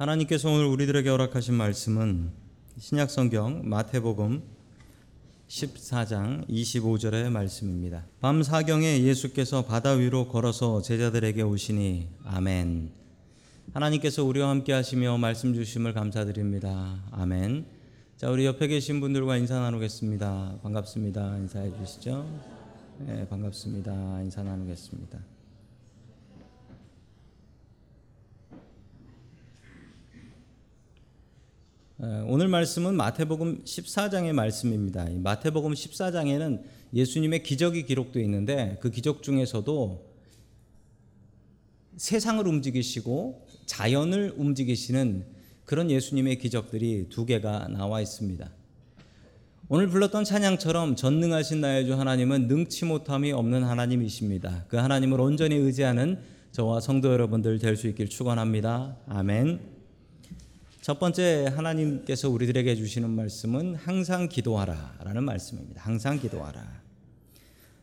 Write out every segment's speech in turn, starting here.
하나님께서 오늘 우리들에게 허락하신 말씀은 신약 성경 마태복음 14장 25절의 말씀입니다. 밤 사경에 예수께서 바다 위로 걸어서 제자들에게 오시니 아멘. 하나님께서 우리와 함께 하시며 말씀 주심을 감사드립니다. 아멘. 자, 우리 옆에 계신 분들과 인사 나누겠습니다. 반갑습니다. 인사해 주시죠. 네, 반갑습니다. 인사 나누겠습니다. 오늘 말씀은 마태복음 14장의 말씀입니다. 마태복음 14장에는 예수님의 기적이 기록되어 있는데 그 기적 중에서도 세상을 움직이시고 자연을 움직이시는 그런 예수님의 기적들이 두 개가 나와 있습니다. 오늘 불렀던 찬양처럼 전능하신 나의 주 하나님은 능치 못함이 없는 하나님이십니다. 그 하나님을 온전히 의지하는 저와 성도 여러분들 될 수 있길 축원합니다. 아멘. 첫 번째 하나님께서 우리들에게 주시는 말씀은 항상 기도하라라는 말씀입니다. 항상 기도하라.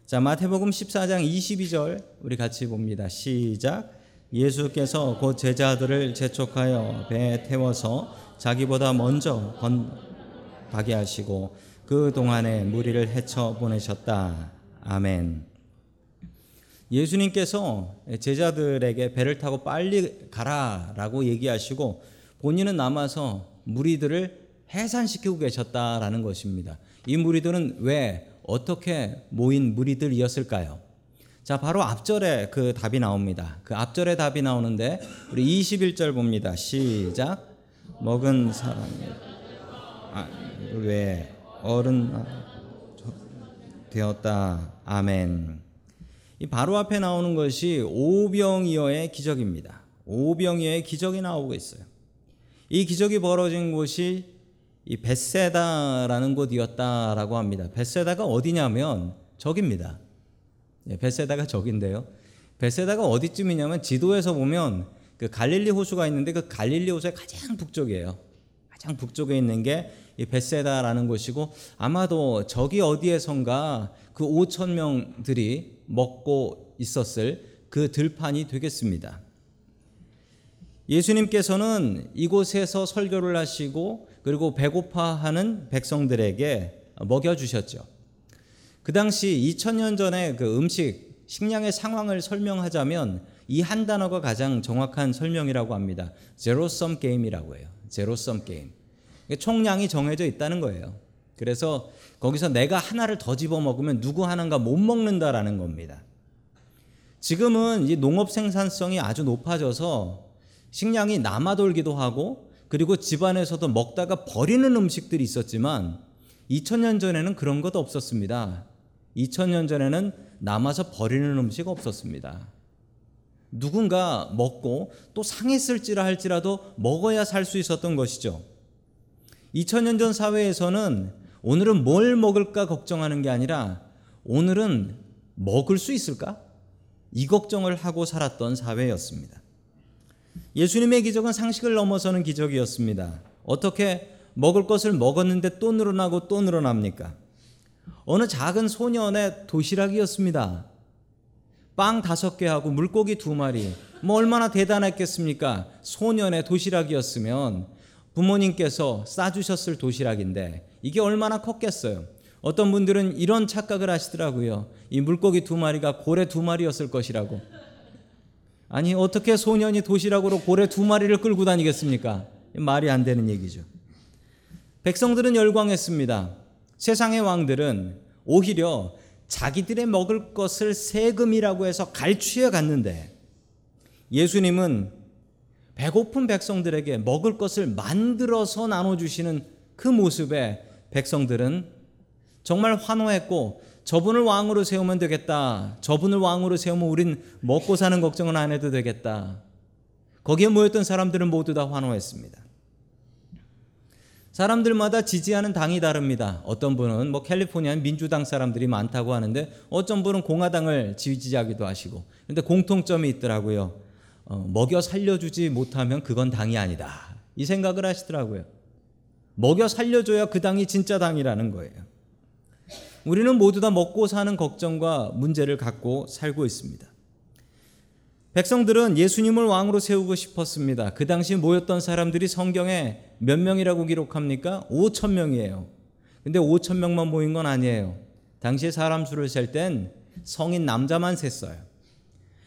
자, 마태복음 14장 22절 우리 같이 봅니다. 시작. 예수께서 곧 제자들을 재촉하여 배에 태워서 자기보다 먼저 건 가게 하시고 그 동안에 무리를 헤쳐 보내셨다. 아멘. 예수님께서 제자들에게 배를 타고 빨리 가라라고 얘기하시고 본인은 남아서 무리들을 해산시키고 계셨다라는 것입니다. 이 무리들은 왜 어떻게 모인 무리들이었을까요? 자, 바로 앞절에 그 답이 나옵니다. 그 앞절에 답이 나오는데 우리 21절 봅니다. 시작. 먹은 사람이 아, 왜 어른 되었다. 아멘. 이 바로 앞에 나오는 것이 오병이어의 기적입니다. 오병이어의 기적이 나오고 있어요. 이 기적이 벌어진 곳이 이 베세다라는 곳이었다라고 합니다. 베세다가 어디냐면 저기입니다. 네, 베세다가 저긴데요. 베세다가 어디쯤이냐면 지도에서 보면 그 갈릴리 호수가 있는데 그 갈릴리 호수의 가장 북쪽이에요. 가장 북쪽에 있는 게이 베세다라는 곳이고 아마도 저기 어디에선가 그 5천 명들이 먹고 있었을 그 들판이 되겠습니다. 예수님께서는 이곳에서 설교를 하시고 그리고 배고파하는 백성들에게 먹여 주셨죠. 그 당시 2000년 전에 그 음식 식량의 상황을 설명하자면 이 한 단어가 가장 정확한 설명이라고 합니다. 제로섬 게임이라고 해요. 제로섬 게임. 총량이 정해져 있다는 거예요. 그래서 거기서 내가 하나를 더 집어 먹으면 누구 하나가 못 먹는다라는 겁니다. 지금은 이 농업 생산성이 아주 높아져서 식량이 남아돌기도 하고 그리고 집안에서도 먹다가 버리는 음식들이 있었지만 2000년 전에는 그런 것도 없었습니다. 2000년 전에는 남아서 버리는 음식 없었습니다. 누군가 먹고 또 상했을지라 할지라도 먹어야 살 수 있었던 것이죠. 2000년 전 사회에서는 오늘은 뭘 먹을까 걱정하는 게 아니라 오늘은 먹을 수 있을까? 이 걱정을 하고 살았던 사회였습니다. 예수님의 기적은 상식을 넘어서는 기적이었습니다. 어떻게 먹을 것을 먹었는데 또 늘어나고 또 늘어납니까? 어느 작은 소년의 도시락이었습니다. 빵 다섯 개하고 물고기 두 마리. 뭐 얼마나 대단했겠습니까? 소년의 도시락이었으면 부모님께서 싸주셨을 도시락인데 이게 얼마나 컸겠어요? 어떤 분들은 이런 착각을 하시더라고요. 이 물고기 두 마리가 고래 두 마리였을 것이라고. 아니 어떻게 소년이 도시락으로 고래 두 마리를 끌고 다니겠습니까? 말이 안 되는 얘기죠. 백성들은 열광했습니다. 세상의 왕들은 오히려 자기들의 먹을 것을 세금이라고 해서 갈취해 갔는데 예수님은 배고픈 백성들에게 먹을 것을 만들어서 나눠주시는 그 모습에 백성들은 정말 환호했고 저분을 왕으로 세우면 되겠다. 저분을 왕으로 세우면 우린 먹고 사는 걱정은 안 해도 되겠다. 거기에 모였던 사람들은 모두 다 환호했습니다. 사람들마다 지지하는 당이 다릅니다. 어떤 분은 뭐 캘리포니아 민주당 사람들이 많다고 하는데 어떤 분은 공화당을 지지하기도 하시고. 근데 공통점이 있더라고요. 어, 먹여 살려주지 못하면 그건 당이 아니다. 이 생각을 하시더라고요. 먹여 살려줘야 그 당이 진짜 당이라는 거예요. 우리는 모두 다 먹고 사는 걱정과 문제를 갖고 살고 있습니다. 백성들은 예수님을 왕으로 세우고 싶었습니다. 그 당시 모였던 사람들이 성경에 몇 명이라고 기록합니까? 5천 명이에요. 근데 5천 명만 모인 건 아니에요. 당시에 사람 수를 셀 땐 성인 남자만 셌어요.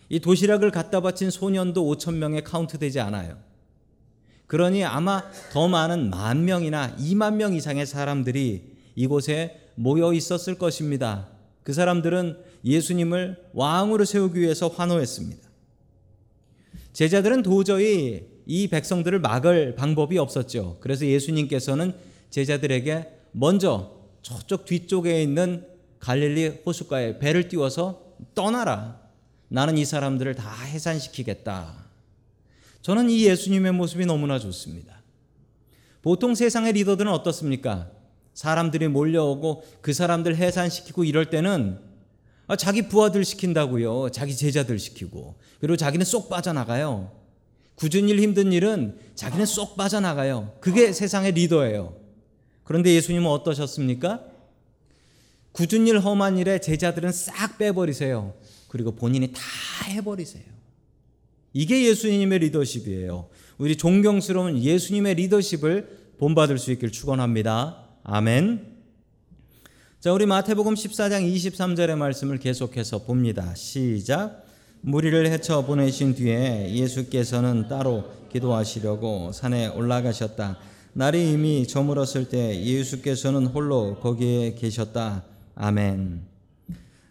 이 도시락을 갖다 바친 소년도 5천 명에 카운트되지 않아요. 그러니 아마 더 많은 만 명이나 2만 명 이상의 사람들이 이곳에 모여 있었을 것입니다. 그 사람들은 예수님을 왕으로 세우기 위해서 환호했습니다. 제자들은 도저히 이 백성들을 막을 방법이 없었죠. 그래서 예수님께서는 제자들에게 먼저 저쪽 뒤쪽에 있는 갈릴리 호숫가에 배를 띄워서 떠나라. 나는 이 사람들을 다 해산시키겠다. 저는 이 예수님의 모습이 너무나 좋습니다. 보통 세상의 리더들은 어떻습니까? 사람들이 몰려오고 그 사람들 해산시키고 이럴 때는 아, 자기 부하들 시킨다고요. 자기 제자들 시키고. 그리고 자기는 쏙 빠져나가요. 굳은 일 힘든 일은 자기는 쏙 빠져나가요. 그게 세상의 리더예요. 그런데 예수님은 어떠셨습니까? 굳은 일 험한 일에 제자들은 싹 빼버리세요. 그리고 본인이 다 해버리세요. 이게 예수님의 리더십이에요. 우리 존경스러운 예수님의 리더십을 본받을 수 있길 축원합니다. 아멘. 자, 우리 마태복음 14장 23절의 말씀을 계속해서 봅니다. 시작. 무리를 헤쳐 보내신 뒤에 예수께서는 따로 기도하시려고 산에 올라가셨다. 날이 이미 저물었을 때 예수께서는 홀로 거기에 계셨다. 아멘.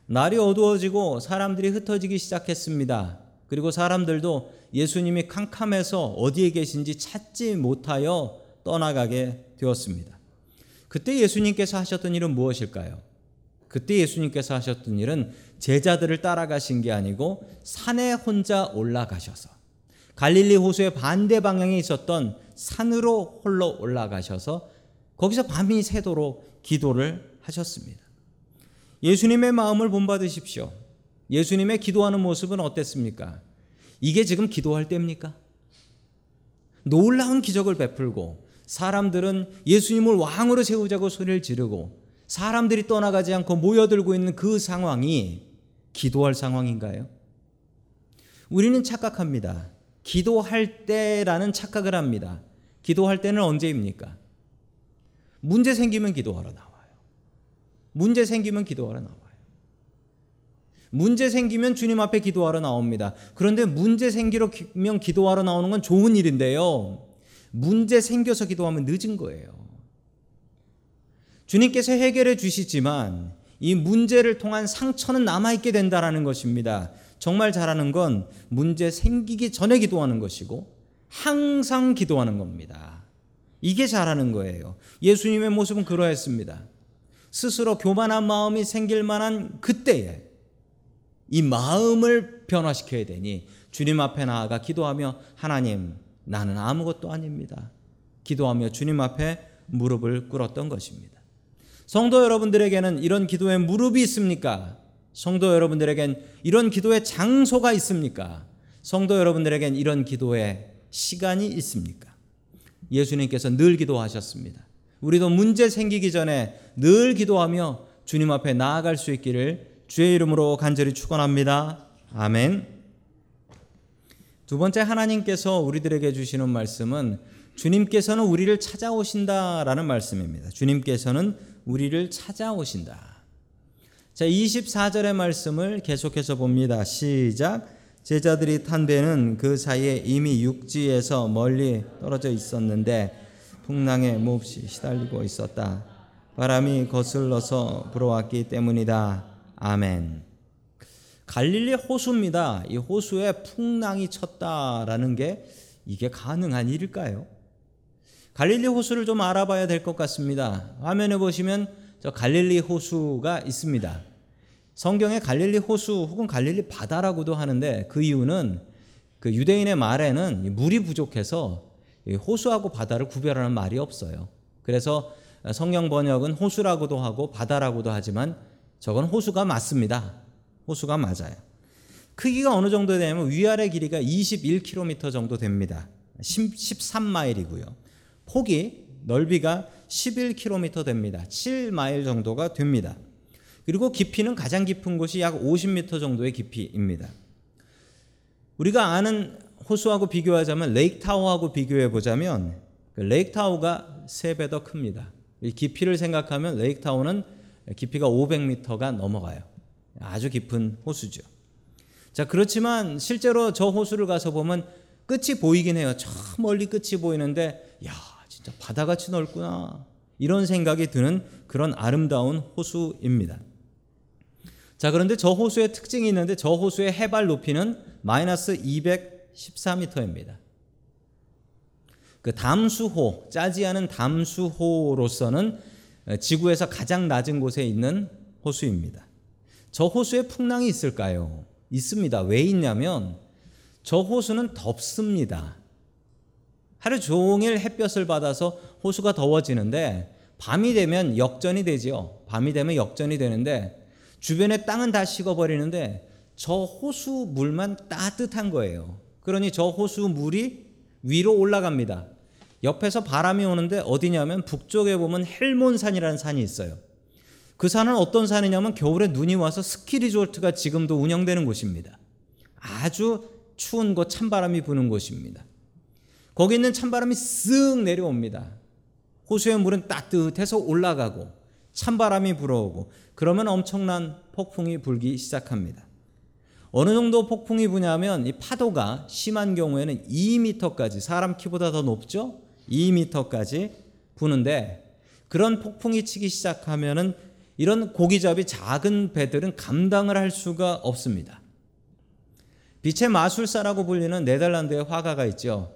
날이 어두워지고 사람들이 흩어지기 시작했습니다. 그리고 사람들도 예수님이 캄캄해서 어디에 계신지 찾지 못하여 떠나가게 되었습니다. 그때 예수님께서 하셨던 일은 무엇일까요? 그때 예수님께서 하셨던 일은 제자들을 따라가신 게 아니고 산에 혼자 올라가셔서 갈릴리 호수의 반대 방향에 있었던 산으로 홀로 올라가셔서 거기서 밤이 새도록 기도를 하셨습니다. 예수님의 마음을 본받으십시오. 예수님의 기도하는 모습은 어땠습니까? 이게 지금 기도할 때입니까? 놀라운 기적을 베풀고 사람들은 예수님을 왕으로 세우자고 소리를 지르고 사람들이 떠나가지 않고 모여들고 있는 그 상황이 기도할 상황인가요? 우리는 착각합니다. 기도할 때라는 착각을 합니다. 기도할 때는 언제입니까? 문제 생기면 기도하러 나와요. 문제 생기면 기도하러 나와요. 문제 생기면 주님 앞에 기도하러 나옵니다. 그런데 문제 생기면 기도하러 나오는 건 좋은 일인데요. 문제 생겨서 기도하면 늦은 거예요. 주님께서 해결해 주시지만 이 문제를 통한 상처는 남아있게 된다라는 것입니다. 정말 잘하는 건 문제 생기기 전에 기도하는 것이고 항상 기도하는 겁니다. 이게 잘하는 거예요. 예수님의 모습은 그러했습니다. 스스로 교만한 마음이 생길 만한 그때에 이 마음을 변화시켜야 되니 주님 앞에 나아가 기도하며 하나님 나는 아무것도 아닙니다. 기도하며 주님 앞에 무릎을 꿇었던 것입니다. 성도 여러분들에게는 이런 기도의 무릎이 있습니까? 성도 여러분들에겐 이런 기도의 장소가 있습니까? 성도 여러분들에겐 이런 기도의 시간이 있습니까? 예수님께서 늘 기도하셨습니다. 우리도 문제 생기기 전에 늘 기도하며 주님 앞에 나아갈 수 있기를 주의 이름으로 간절히 축원합니다. 아멘. 두 번째 하나님께서 우리들에게 주시는 말씀은 주님께서는 우리를 찾아오신다라는 말씀입니다. 주님께서는 우리를 찾아오신다. 자, 24절의 말씀을 계속해서 봅니다. 시작. 제자들이 탄 배는 그 사이에 이미 육지에서 멀리 떨어져 있었는데 풍랑에 몹시 시달리고 있었다. 바람이 거슬러서 불어왔기 때문이다. 아멘. 갈릴리 호수입니다. 이 호수에 풍랑이 쳤다라는 게 이게 가능한 일일까요? 갈릴리 호수를 좀 알아봐야 될 것 같습니다. 화면에 보시면 저 갈릴리 호수가 있습니다. 성경에 갈릴리 호수 혹은 갈릴리 바다라고도 하는데 그 이유는 그 유대인의 말에는 물이 부족해서 호수하고 바다를 구별하는 말이 없어요. 그래서 성경 번역은 호수라고도 하고 바다라고도 하지만 저건 호수가 맞습니다. 호수가 맞아요. 크기가 어느 정도 되냐면 위아래 길이가 21km 정도 됩니다. 13마일이고요. 폭이 넓이가 11km 됩니다. 7마일 정도가 됩니다. 그리고 깊이는 가장 깊은 곳이 약 50m 정도의 깊이입니다. 우리가 아는 호수하고 비교하자면 Lake Tahoe하고 비교해 보자면 그 Lake Tahoe가 세배더 큽니다. 이 깊이를 생각하면 Lake Tahoe는 깊이가 500m가 넘어가요. 아주 깊은 호수죠. 자, 그렇지만 실제로 저 호수를 가서 보면 끝이 보이긴 해요. 저 멀리 끝이 보이는데 야, 진짜 바다같이 넓구나. 이런 생각이 드는 그런 아름다운 호수입니다. 자, 그런데 저 호수의 특징이 있는데 저 호수의 해발 높이는 마이너스 214m입니다. 그 담수호, 짜지 않은 담수호로서는 지구에서 가장 낮은 곳에 있는 호수입니다. 저 호수에 풍랑이 있을까요? 있습니다. 왜 있냐면 저 호수는 덥습니다. 하루 종일 햇볕을 받아서 호수가 더워지는데 밤이 되면 역전이 되지요. 밤이 되면 역전이 되는데 주변의 땅은 다 식어버리는데 저 호수 물만 따뜻한 거예요. 그러니 저 호수 물이 위로 올라갑니다. 옆에서 바람이 오는데 어디냐면 북쪽에 보면 헬몬산이라는 산이 있어요. 그 산은 어떤 산이냐면 겨울에 눈이 와서 스키 리조트가 지금도 운영되는 곳입니다. 아주 추운 곳 찬바람이 부는 곳입니다. 거기 있는 찬바람이 쓱 내려옵니다. 호수의 물은 따뜻해서 올라가고 찬바람이 불어오고 그러면 엄청난 폭풍이 불기 시작합니다. 어느 정도 폭풍이 부냐면 이 파도가 심한 경우에는 2m까지 사람 키보다 더 높죠? 2m까지 부는데 그런 폭풍이 치기 시작하면은 이런 고기잡이 작은 배들은 감당을 할 수가 없습니다. 빛의 마술사라고 불리는 네덜란드의 화가가 있죠.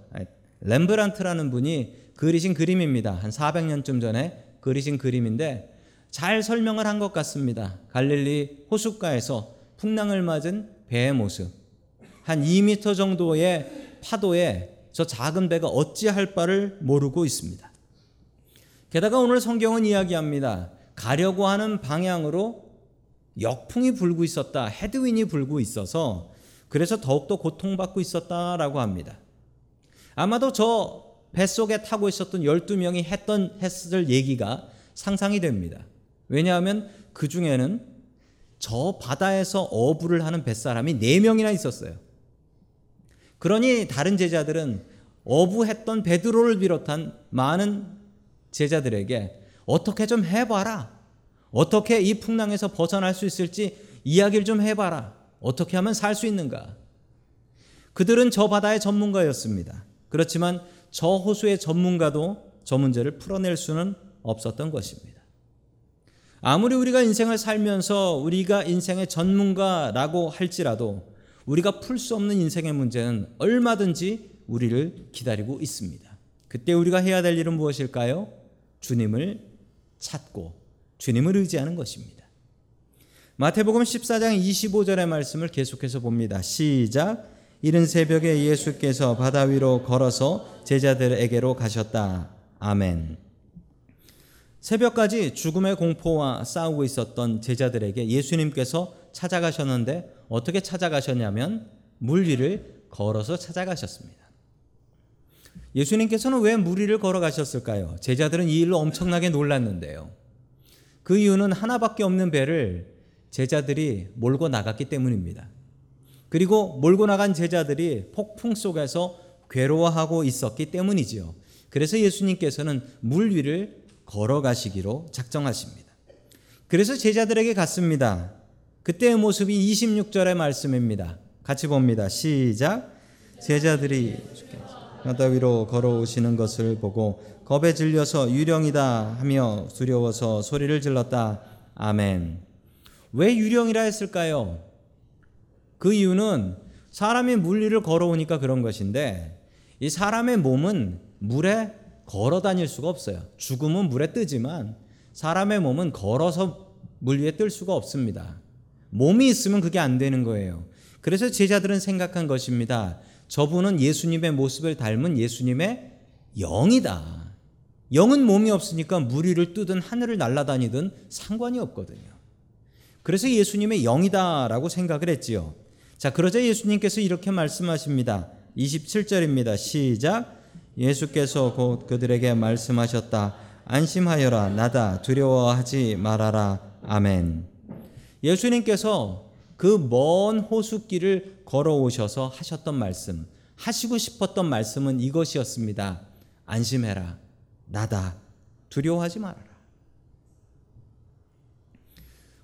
렘브란트라는 분이 그리신 그림입니다. 한 400년쯤 전에 그리신 그림인데 잘 설명을 한 것 같습니다. 갈릴리 호숫가에서 풍랑을 맞은 배의 모습. 한 2m 정도의 파도에 저 작은 배가 어찌할 바를 모르고 있습니다. 게다가 오늘 성경은 이야기합니다. 가려고 하는 방향으로 역풍이 불고 있었다. 헤드윈이 불고 있어서 그래서 더욱더 고통받고 있었다라고 합니다. 아마도 저 뱃속에 타고 있었던 12명이 했던 했을 얘기가 상상이 됩니다. 왜냐하면 그 중에는 저 바다에서 어부를 하는 뱃사람이 4명이나 있었어요. 그러니 다른 제자들은 어부했던 베드로를 비롯한 많은 제자들에게 어떻게 좀 해봐라. 어떻게 이 풍랑에서 벗어날 수 있을지 이야기를 좀 해봐라. 어떻게 하면 살 수 있는가? 그들은 저 바다의 전문가였습니다. 그렇지만 저 호수의 전문가도 저 문제를 풀어낼 수는 없었던 것입니다. 아무리 우리가 인생을 살면서 우리가 인생의 전문가라고 할지라도 우리가 풀 수 없는 인생의 문제는 얼마든지 우리를 기다리고 있습니다. 그때 우리가 해야 될 일은 무엇일까요? 주님을 찾고 주님을 의지하는 것입니다. 마태복음 14장 25절의 말씀을 계속해서 봅니다. 시작. 이른 새벽에 예수께서 바다 위로 걸어서 제자들에게로 가셨다. 아멘. 새벽까지 죽음의 공포와 싸우고 있었던 제자들에게 예수님께서 찾아가셨는데 어떻게 찾아가셨냐면 물 위를 걸어서 찾아가셨습니다. 예수님께서는 왜 물 위를 걸어가셨을까요? 제자들은 이 일로 엄청나게 놀랐는데요. 그 이유는 하나밖에 없는 배를 제자들이 몰고 나갔기 때문입니다. 그리고 몰고 나간 제자들이 폭풍 속에서 괴로워하고 있었기 때문이지요. 그래서 예수님께서는 물 위를 걸어가시기로 작정하십니다. 그래서 제자들에게 갔습니다. 그때의 모습이 26절의 말씀입니다. 같이 봅니다. 시작. 제자들이 바다 위로 걸어오시는 것을 보고 겁에 질려서 유령이다 하며 두려워서 소리를 질렀다. 아멘. 왜 유령이라 했을까요? 그 이유는 사람이 물 위를 걸어오니까 그런 것인데 이 사람의 몸은 물에 걸어 다닐 수가 없어요. 죽음은 물에 뜨지만 사람의 몸은 걸어서 물 위에 뜰 수가 없습니다. 몸이 있으면 그게 안 되는 거예요. 그래서 제자들은 생각한 것입니다. 저분은 예수님의 모습을 닮은 예수님의 영이다. 영은 몸이 없으니까 물 위를 뜨든 하늘을 날아다니든 상관이 없거든요. 그래서 예수님의 영이다라고 생각을 했지요. 자, 그러자 예수님께서 이렇게 말씀하십니다. 27절입니다. 시작. 예수께서 곧 그들에게 말씀하셨다. 안심하여라. 나다. 두려워하지 말아라. 아멘. 예수님께서 그 먼 호수길을 걸어오셔서 하셨던 말씀, 하시고 싶었던 말씀은 이것이었습니다. 안심해라. 나다. 두려워하지 말아라.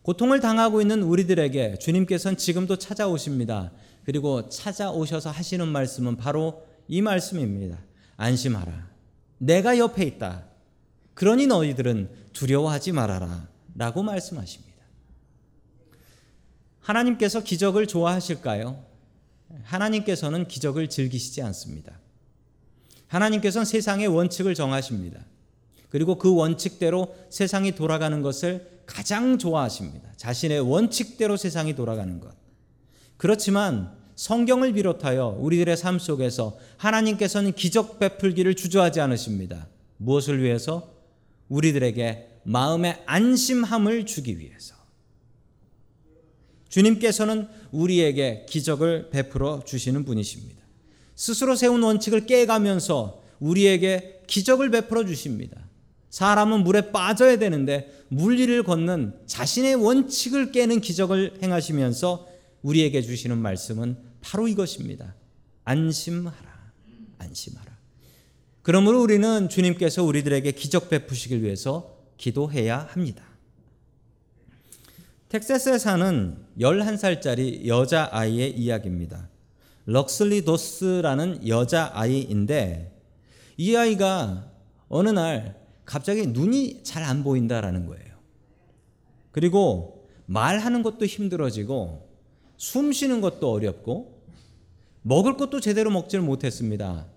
고통을 당하고 있는 우리들에게 주님께서는 지금도 찾아오십니다. 그리고 찾아오셔서 하시는 말씀은 바로 이 말씀입니다. 안심하라. 내가 옆에 있다. 그러니 너희들은 두려워하지 말아라. 라고 말씀하십니다. 하나님께서 기적을 좋아하실까요? 하나님께서는 기적을 즐기시지 않습니다. 하나님께서는 세상의 원칙을 정하십니다. 그리고 그 원칙대로 세상이 돌아가는 것을 가장 좋아하십니다. 자신의 원칙대로 세상이 돌아가는 것. 그렇지만 성경을 비롯하여 우리들의 삶 속에서 하나님께서는 기적 베풀기를 주저하지 않으십니다. 무엇을 위해서? 우리들에게 마음의 안심함을 주기 위해서. 주님께서는 우리에게 기적을 베풀어 주시는 분이십니다. 스스로 세운 원칙을 깨가면서 우리에게 기적을 베풀어 주십니다. 사람은 물에 빠져야 되는데 물리를 걷는 자신의 원칙을 깨는 기적을 행하시면서 우리에게 주시는 말씀은 바로 이것입니다. 안심하라. 안심하라. 그러므로 우리는 주님께서 우리들에게 기적 베푸시길 위해서 기도해야 합니다. 텍사스에 사는 11살짜리 여자아이의 이야기입니다. 럭슬리 도스라는 여자 아이인데 이 아이가 어느 날 갑자기 눈이 잘 안 보인다라는 거예요. 그리고 말하는 것도 힘들어지고 숨 쉬는 것도 어렵고 먹을 것도 제대로 먹지를 못했습니다.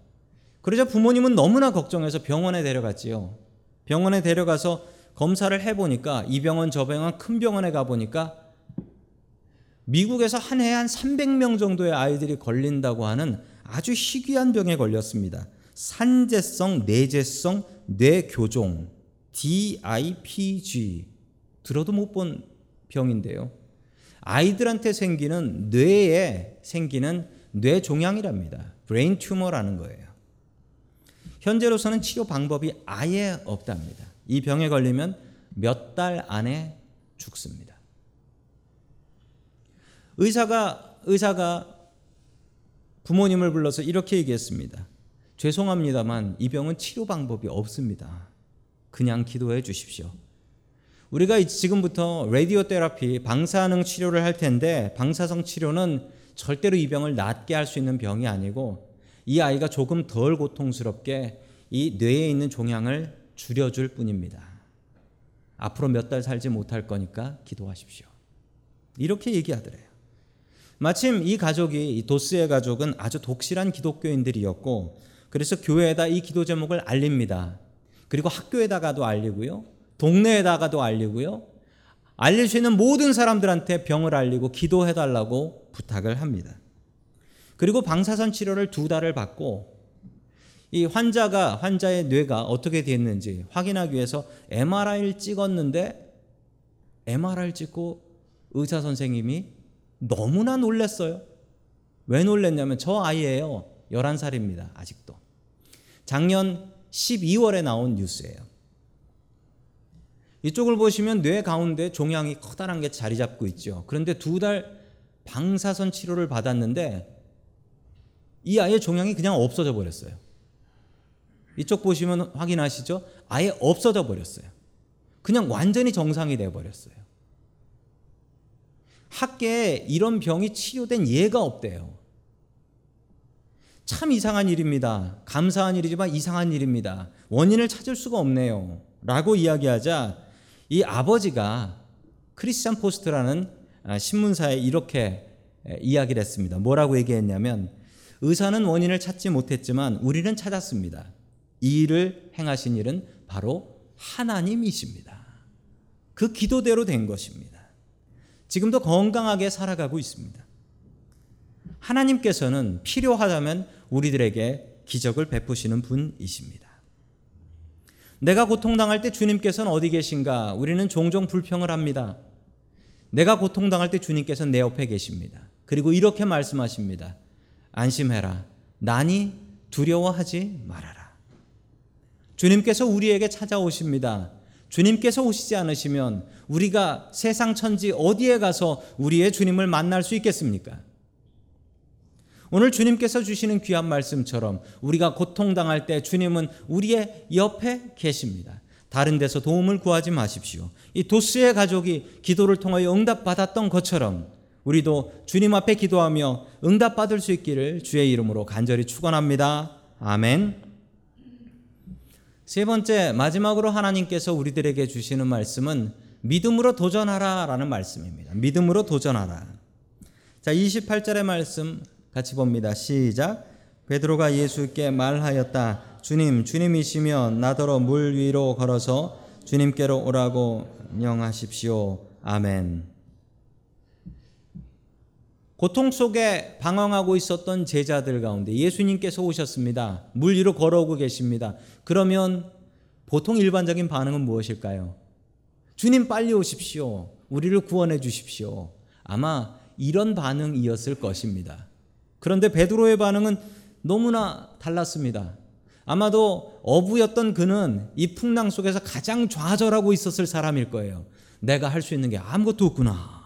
그러자 부모님은 너무나 걱정해서 병원에 데려갔지요. 병원에 데려가서 검사를 해보니까 이 병원 저 병원 큰 병원에 가보니까 미국에서 한 해에 한 300명 정도의 아이들이 걸린다고 하는 아주 희귀한 병에 걸렸습니다. 산재성 내재성 뇌교종 DIPG 들어도 못 본 병인데요. 아이들한테 생기는 뇌에 생기는 뇌종양이랍니다. brain tumor라는 거예요. 현재로서는 치료 방법이 아예 없답니다. 이 병에 걸리면 몇 달 안에 죽습니다. 의사가 의사가 부모님을 불러서 이렇게 얘기했습니다. 죄송합니다만 이 병은 치료 방법이 없습니다. 그냥 기도해 주십시오. 우리가 지금부터 라디오 테라피 방사능 치료를 할 텐데 방사성 치료는 절대로 이 병을 낫게 할 수 있는 병이 아니고 이 아이가 조금 덜 고통스럽게 이 뇌에 있는 종양을 줄여줄 뿐입니다. 앞으로 몇 달 살지 못할 거니까 기도하십시오. 이렇게 얘기하더래요. 마침 이 가족이 이 도스의 가족은 아주 독실한 기독교인들이었고 그래서 교회에다 이 기도 제목을 알립니다. 그리고 학교에다가도 알리고요. 동네에다가도 알리고요. 알릴 수 있는 모든 사람들한테 병을 알리고 기도해 달라고 부탁을 합니다. 그리고 방사선 치료를 두 달을 받고 이 환자가 환자의 뇌가 어떻게 됐는지 확인하기 위해서 MRI를 찍었는데 MRI를 찍고 의사 선생님이 너무나 놀랐어요. 왜 놀랐냐면 저 아이예요. 11살입니다. 아직도. 작년 12월에 나온 뉴스예요. 이쪽을 보시면 뇌 가운데 종양이 커다란 게 자리 잡고 있죠. 그런데 두 달 방사선 치료를 받았는데 이 아이의 종양이 그냥 없어져 버렸어요. 이쪽 보시면 확인하시죠? 아예 없어져 버렸어요. 그냥 완전히 정상이 돼 버렸어요. 학계에 이런 병이 치료된 예가 없대요. 참 이상한 일입니다. 감사한 일이지만 이상한 일입니다. 원인을 찾을 수가 없네요. 라고 이야기하자 이 아버지가 크리스찬 포스트라는 아, 신문사에 이렇게 이야기를 했습니다. 뭐라고 얘기했냐면 의사는 원인을 찾지 못했지만 우리는 찾았습니다. 이 일을 행하신 일은 바로 하나님이십니다. 그 기도대로 된 것입니다. 지금도 건강하게 살아가고 있습니다. 하나님께서는 필요하다면 우리들에게 기적을 베푸시는 분이십니다. 내가 고통당할 때 주님께서는 어디 계신가? 우리는 종종 불평을 합니다. 내가 고통당할 때 주님께서는 내 옆에 계십니다. 그리고 이렇게 말씀하십니다. 안심해라. 나니 두려워하지 말아라. 주님께서 우리에게 찾아오십니다. 주님께서 오시지 않으시면 우리가 세상 천지 어디에 가서 우리의 주님을 만날 수 있겠습니까? 오늘 주님께서 주시는 귀한 말씀처럼 우리가 고통당할 때 주님은 우리의 옆에 계십니다. 다른 데서 도움을 구하지 마십시오. 이 도스의 가족이 기도를 통하여 응답받았던 것처럼 우리도 주님 앞에 기도하며 응답받을 수 있기를 주의 이름으로 간절히 축원합니다. 아멘. 세 번째 마지막으로 하나님께서 우리들에게 주시는 말씀은 믿음으로 도전하라 라는 말씀입니다. 믿음으로 도전하라. 자, 28절의 말씀 같이 봅니다. 시작. 베드로가 예수께 말하였다. 주님, 주님이시며 나더러 물 위로 걸어서 주님께로 오라고 명하십시오. 아멘. 고통 속에 방황하고 있었던 제자들 가운데 예수님께서 오셨습니다. 물 위로 걸어오고 계십니다. 그러면 보통 일반적인 반응은 무엇일까요? 주님 빨리 오십시오. 우리를 구원해 주십시오. 아마 이런 반응이었을 것입니다. 그런데 베드로의 반응은 너무나 달랐습니다. 아마도 어부였던 그는 이 풍랑 속에서 가장 좌절하고 있었을 사람일 거예요. 내가 할 수 있는 게 아무것도 없구나.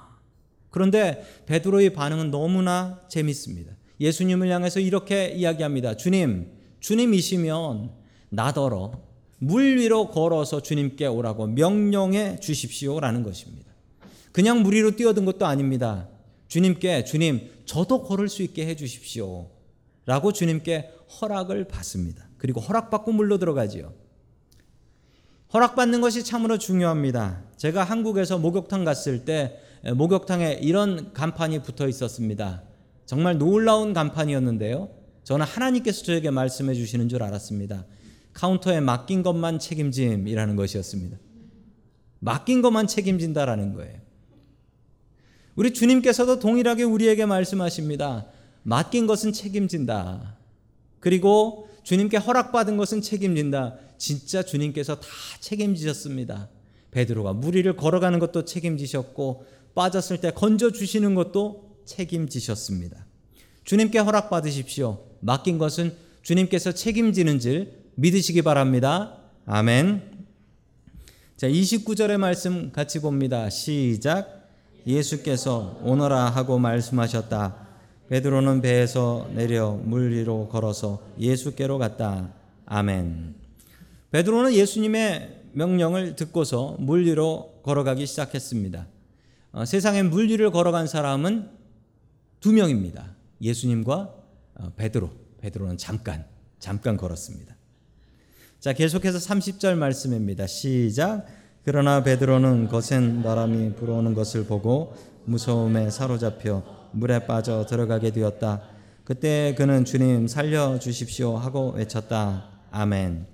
그런데 베드로의 반응은 너무나 재밌습니다. 예수님을 향해서 이렇게 이야기합니다. 주님, 주님이시면 나더러 물 위로 걸어서 주님께 오라고 명령해 주십시오라는 것입니다. 그냥 물 위로 뛰어든 것도 아닙니다. 주님께 주님, 저도 걸을 수 있게 해 주십시오. 라고 주님께 허락을 받습니다. 그리고 허락받고 물로 들어가지요. 허락받는 것이 참으로 중요합니다. 제가 한국에서 목욕탕 갔을 때 목욕탕에 이런 간판이 붙어 있었습니다. 정말 놀라운 간판이었는데요. 저는 하나님께서 저에게 말씀해 주시는 줄 알았습니다. 카운터에 맡긴 것만 책임짐이라는 것이었습니다. 맡긴 것만 책임진다라는 거예요. 우리 주님께서도 동일하게 우리에게 말씀하십니다. 맡긴 것은 책임진다. 그리고 주님께 허락받은 것은 책임진다. 진짜 주님께서 다 책임지셨습니다. 베드로가 무리를 걸어가는 것도 책임지셨고 빠졌을 때 건져 주시는 것도 책임지셨습니다. 주님께 허락 받으십시오. 맡긴 것은 주님께서 책임지는 줄 믿으시기 바랍니다. 아멘. 자, 29절의 말씀 같이 봅니다. 시작. 예수께서 오너라 하고 말씀하셨다. 베드로는 배에서 내려 물 위로 걸어서 예수께로 갔다. 아멘. 베드로는 예수님의 명령을 듣고서 물 위로 걸어가기 시작했습니다. 어, 세상에 물 위를 걸어간 사람은 두 명입니다. 예수님과 어, 베드로. 베드로는 잠깐 잠깐 걸었습니다. 자, 계속해서 30절 말씀입니다. 시작. 그러나 베드로는 거센 바람이 불어오는 것을 보고 무서움에 사로잡혀 물에 빠져 들어가게 되었다. 그때 그는 주님 살려 주십시오 하고 외쳤다. 아멘.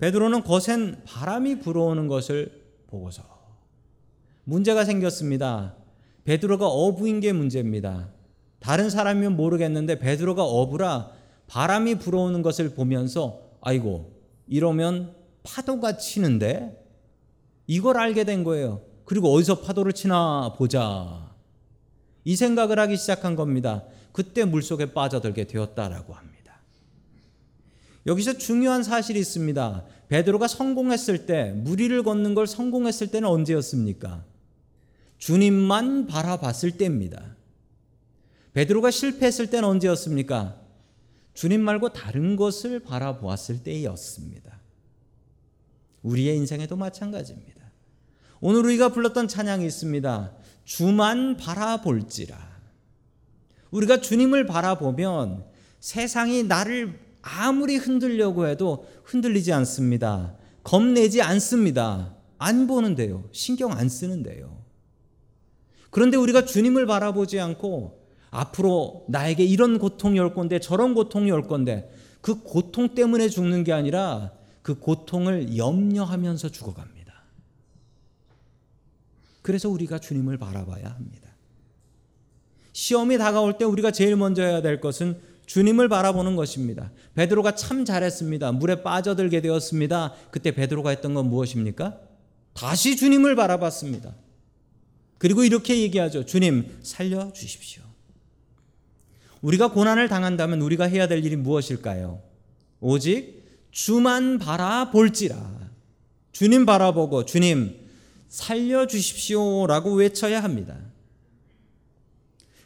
베드로는 거센 바람이 불어오는 것을 보고서 문제가 생겼습니다. 베드로가 어부인 게 문제입니다. 다른 사람이면 모르겠는데 베드로가 어부라 바람이 불어오는 것을 보면서 아이고 이러면 파도가 치는데 이걸 알게 된 거예요. 그리고 어디서 파도를 치나 보자. 이 생각을 하기 시작한 겁니다. 그때 물속에 빠져들게 되었다라고 합니다. 여기서 중요한 사실이 있습니다. 베드로가 성공했을 때 무리를 걷는 걸 성공했을 때는 언제였습니까? 주님만 바라봤을 때입니다. 베드로가 실패했을 때는 언제였습니까? 주님 말고 다른 것을 바라보았을 때였습니다. 우리의 인생에도 마찬가지입니다. 오늘 우리가 불렀던 찬양이 있습니다. 주만 바라볼지라. 우리가 주님을 바라보면 세상이 나를 아무리 흔들려고 해도 흔들리지 않습니다. 겁내지 않습니다. 안 보는데요. 신경 안 쓰는데요. 그런데 우리가 주님을 바라보지 않고 앞으로 나에게 이런 고통이 올 건데 저런 고통이 올 건데 그 고통 때문에 죽는 게 아니라 그 고통을 염려하면서 죽어갑니다. 그래서 우리가 주님을 바라봐야 합니다. 시험이 다가올 때 우리가 제일 먼저 해야 될 것은 주님을 바라보는 것입니다. 베드로가 참 잘했습니다. 물에 빠져들게 되었습니다. 그때 베드로가 했던 건 무엇입니까? 다시 주님을 바라봤습니다. 그리고 이렇게 얘기하죠. 주님, 살려 주십시오. 우리가 고난을 당한다면 우리가 해야 될 일이 무엇일까요? 오직 주만 바라볼지라. 주님 바라보고 주님 살려주십시오 라고 외쳐야 합니다.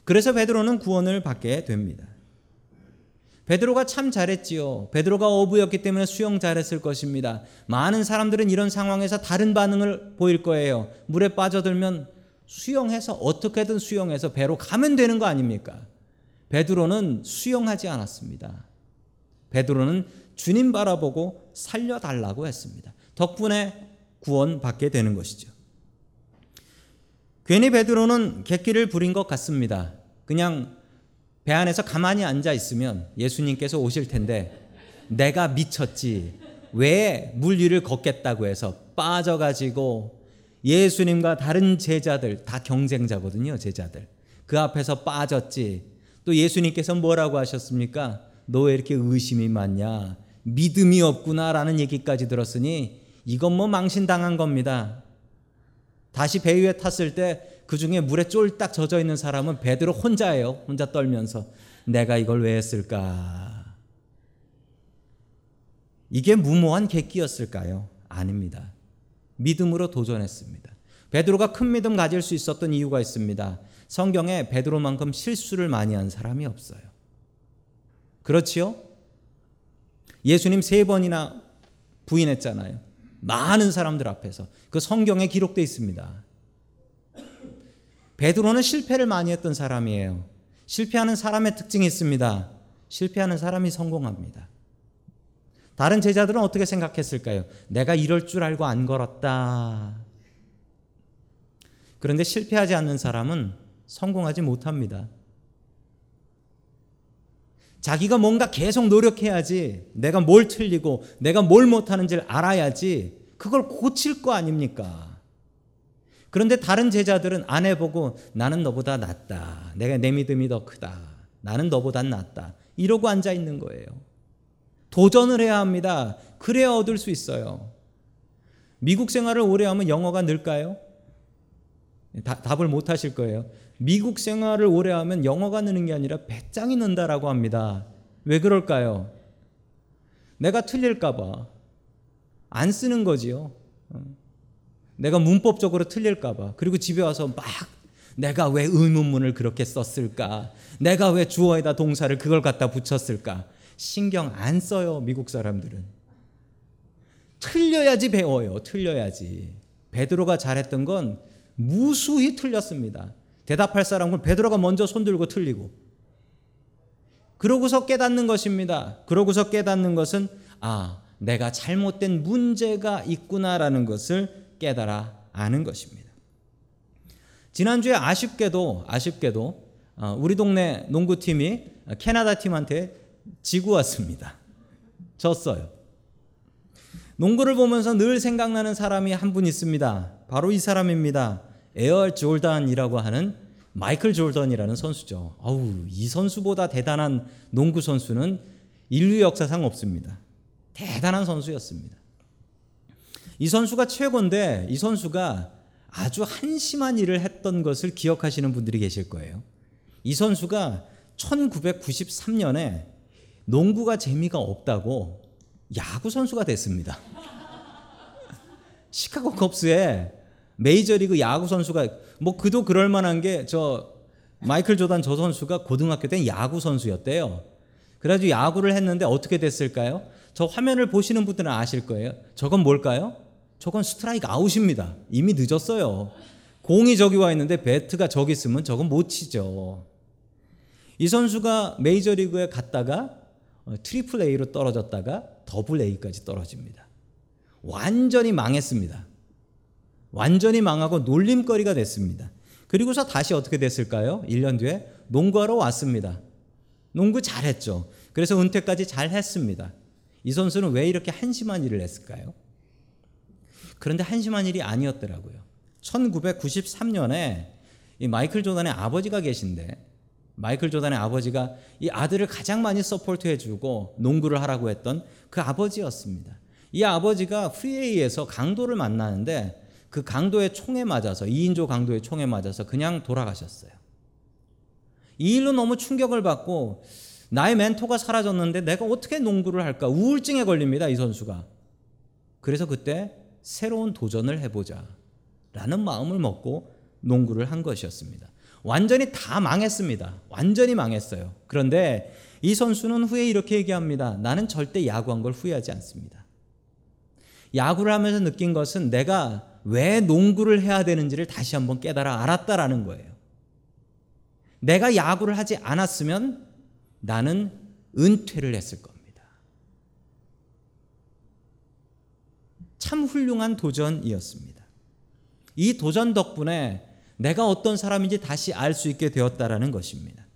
그래서 베드로는 구원을 받게 됩니다. 베드로가 참 잘했지요. 베드로가 어부였기 때문에 수영 잘했을 것입니다. 많은 사람들은 이런 상황에서 다른 반응을 보일 거예요. 물에 빠져들면 수영해서 어떻게든 수영해서 배로 가면 되는 거 아닙니까? 베드로는 수영하지 않았습니다. 베드로는 주님 바라보고 살려달라고 했습니다. 덕분에 구원받게 되는 것이죠. 괜히 베드로는 객기를 부린 것 같습니다. 그냥 배 안에서 가만히 앉아 있으면 예수님께서 오실 텐데 내가 미쳤지. 왜 물 위를 걷겠다고 해서 빠져가지고 예수님과 다른 제자들 다 경쟁자거든요, 제자들. 그 앞에서 빠졌지. 또 예수님께서 뭐라고 하셨습니까? 너 왜 이렇게 의심이 많냐? 믿음이 없구나라는 얘기까지 들었으니 이건 뭐 망신당한 겁니다. 다시 배 위에 탔을 때 그 중에 물에 쫄딱 젖어 있는 사람은 베드로 혼자예요. 혼자 떨면서 내가 이걸 왜 했을까? 이게 무모한 객기였을까요? 아닙니다. 믿음으로 도전했습니다. 베드로가 큰 믿음 가질 수 있었던 이유가 있습니다. 성경에 베드로만큼 실수를 많이 한 사람이 없어요. 그렇지요? 예수님 세 번이나 부인했잖아요. 많은 사람들 앞에서 그 성경에 기록되어 있습니다. 베드로는 실패를 많이 했던 사람이에요. 실패하는 사람의 특징이 있습니다. 실패하는 사람이 성공합니다. 다른 제자들은 어떻게 생각했을까요? 내가 이럴 줄 알고 안 걸었다. 그런데 실패하지 않는 사람은 성공하지 못합니다. 자기가 뭔가 계속 노력해야지 내가 뭘 틀리고 내가 뭘 못하는지를 알아야지 그걸 고칠 거 아닙니까? 그런데 다른 제자들은 안 해보고 나는 너보다 낫다. 내가 내 믿음이 더 크다. 나는 너보다 낫다. 이러고 앉아 있는 거예요. 도전을 해야 합니다. 그래야 얻을 수 있어요. 미국 생활을 오래 하면 영어가 늘까요? 다, 답을 못 하실 거예요. 미국 생활을 오래 하면 영어가 느는 게 아니라 배짱이 는다라고 합니다. 왜 그럴까요? 내가 틀릴까봐 안 쓰는 거지요. 어. 내가 문법적으로 틀릴까봐. 그리고 집에 와서 막 내가 왜 의문문을 그렇게 썼을까? 내가 왜 주어에다 동사를 그걸 갖다 붙였을까? 신경 안 써요, 미국 사람들은. 틀려야지 배워요, 틀려야지. 베드로가 잘했던 건 무수히 틀렸습니다. 대답할 사람은 베드로가 먼저 손들고 틀리고. 그러고서 깨닫는 것입니다. 그러고서 깨닫는 것은 아, 내가 잘못된 문제가 있구나라는 것을 깨달아 아는 것입니다. 지난주에 아쉽게도 아쉽게도 어, 우리 동네 농구팀이 캐나다 팀한테 지고 왔습니다. 졌어요. 농구를 보면서 늘 생각나는 사람이 한 분 있습니다. 바로 이 사람입니다. 에어 졸단이라고 하는 마이클 졸던이라는 선수죠. 아우, 이 선수보다 대단한 농구 선수는 인류 역사상 없습니다. 대단한 선수였습니다. 이 선수가 최고인데 이 선수가 아주 한심한 일을 했던 것을 기억하시는 분들이 계실 거예요. 이 선수가 1993년에 농구가 재미가 없다고 야구 선수가 됐습니다. 시카고 컵스에 메이저리그 야구 선수가 뭐 그도 그럴 만한 게 저 마이클 조단 저 선수가 고등학교 때 야구 선수였대요. 그래가지고 야구를 했는데 어떻게 됐을까요? 저 화면을 보시는 분들은 아실 거예요. 저건 뭘까요? 저건 스트라이크 아웃입니다. 이미 늦었어요. 공이 저기 와 있는데 배트가 저기 있으면 저건 못 치죠. 이 선수가 메이저리그에 갔다가 어, triple A로 떨어졌다가 double A까지 떨어집니다. 완전히 망했습니다. 완전히 망하고 놀림거리가 됐습니다. 그리고서 다시 어떻게 됐을까요? 1년 뒤에 농구하러 왔습니다. 농구 잘했죠. 그래서 은퇴까지 잘 했습니다. 이 선수는 왜 이렇게 한심한 일을 했을까요? 그런데 한심한 일이 아니었더라고요. 1993년에 이 마이클 조단의 아버지가 계신데 마이클 조단의 아버지가 이 아들을 가장 많이 support 해주고 농구를 하라고 했던 그 아버지였습니다. 이 아버지가 freeway에서 강도를 만나는데 그 강도의 총에 맞아서 2인조 강도의 총에 맞아서 그냥 돌아가셨어요. 이 일로 너무 충격을 받고 나의 멘토가 사라졌는데 내가 어떻게 농구를 할까 우울증에 걸립니다 이 선수가. 그래서 그때 새로운 도전을 해보자. 라는 마음을 먹고 농구를 한 것이었습니다. 완전히 다 망했습니다. 완전히 망했어요. 그런데 이 선수는 후에 이렇게 얘기합니다. 나는 절대 야구한 걸 후회하지 않습니다. 야구를 하면서 느낀 것은 내가 왜 농구를 해야 되는지를 다시 한번 깨달아 알았다라는 거예요. 내가 야구를 하지 않았으면 나는 은퇴를 했을 겁니다. 참 훌륭한 도전이었습니다. 이 도전 덕분에 내가 어떤 사람인지 다시 알 수 있게 되었다라는 것입니다.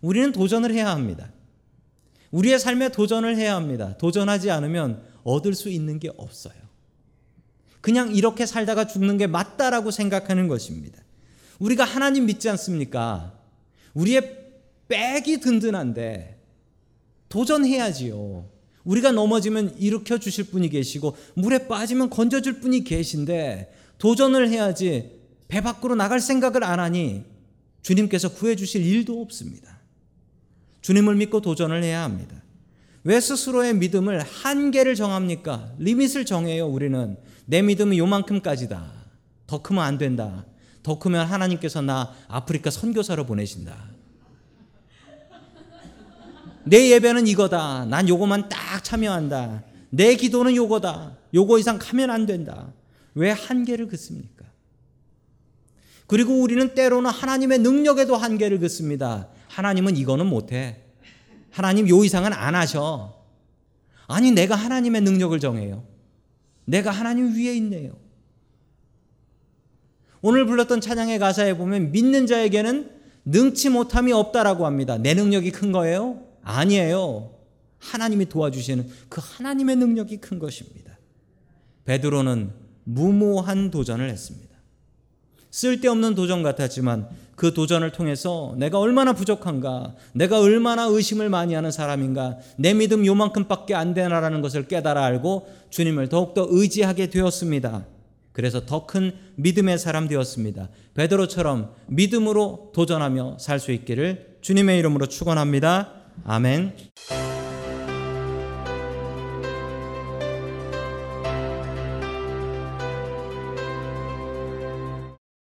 우리는 도전을 해야 합니다. 우리의 삶에 도전을 해야 합니다. 도전하지 않으면 얻을 수 있는 게 없어요. 그냥 이렇게 살다가 죽는 게 맞다라고 생각하는 것입니다. 우리가 하나님 믿지 않습니까? 우리의 백이 든든한데 도전해야지요. 우리가 넘어지면 일으켜 주실 분이 계시고 물에 빠지면 건져 줄 분이 계신데 도전을 해야지 배 밖으로 나갈 생각을 안 하니 주님께서 구해 주실 일도 없습니다. 주님을 믿고 도전을 해야 합니다. 왜 스스로의 믿음을 한계를 정합니까? 리밋을 정해요, 우리는. 내 믿음은 요만큼까지다. 더 크면 안 된다. 더 크면 하나님께서 나 아프리카 선교사로 보내신다. 내 예배는 이거다. 난 요거만 딱 참여한다. 내 기도는 요거다. 요거 이상 가면 안 된다. 왜 한계를 긋습니까? 그리고 우리는 때로는 하나님의 능력에도 한계를 긋습니다. 하나님은 이거는 못해. 하나님 요 이상은 안 하셔. 아니, 내가 하나님의 능력을 정해요. 내가 하나님 위에 있네요. 오늘 불렀던 찬양의 가사에 보면 믿는 자에게는 능치 못함이 없다라고 합니다. 내 능력이 큰 거예요? 아니에요. 하나님이 도와주시는 그 하나님의 능력이 큰 것입니다. 베드로는 무모한 도전을 했습니다. 쓸데없는 도전 같았지만 그 도전을 통해서 내가 얼마나 부족한가, 내가 얼마나 의심을 많이 하는 사람인가, 내 믿음 요만큼밖에 안 되나라는 것을 깨달아 알고 주님을 더욱더 의지하게 되었습니다. 그래서 더 큰 믿음의 사람 되었습니다. 베드로처럼 믿음으로 도전하며 살 수 있기를 주님의 이름으로 축원합니다. 아멘.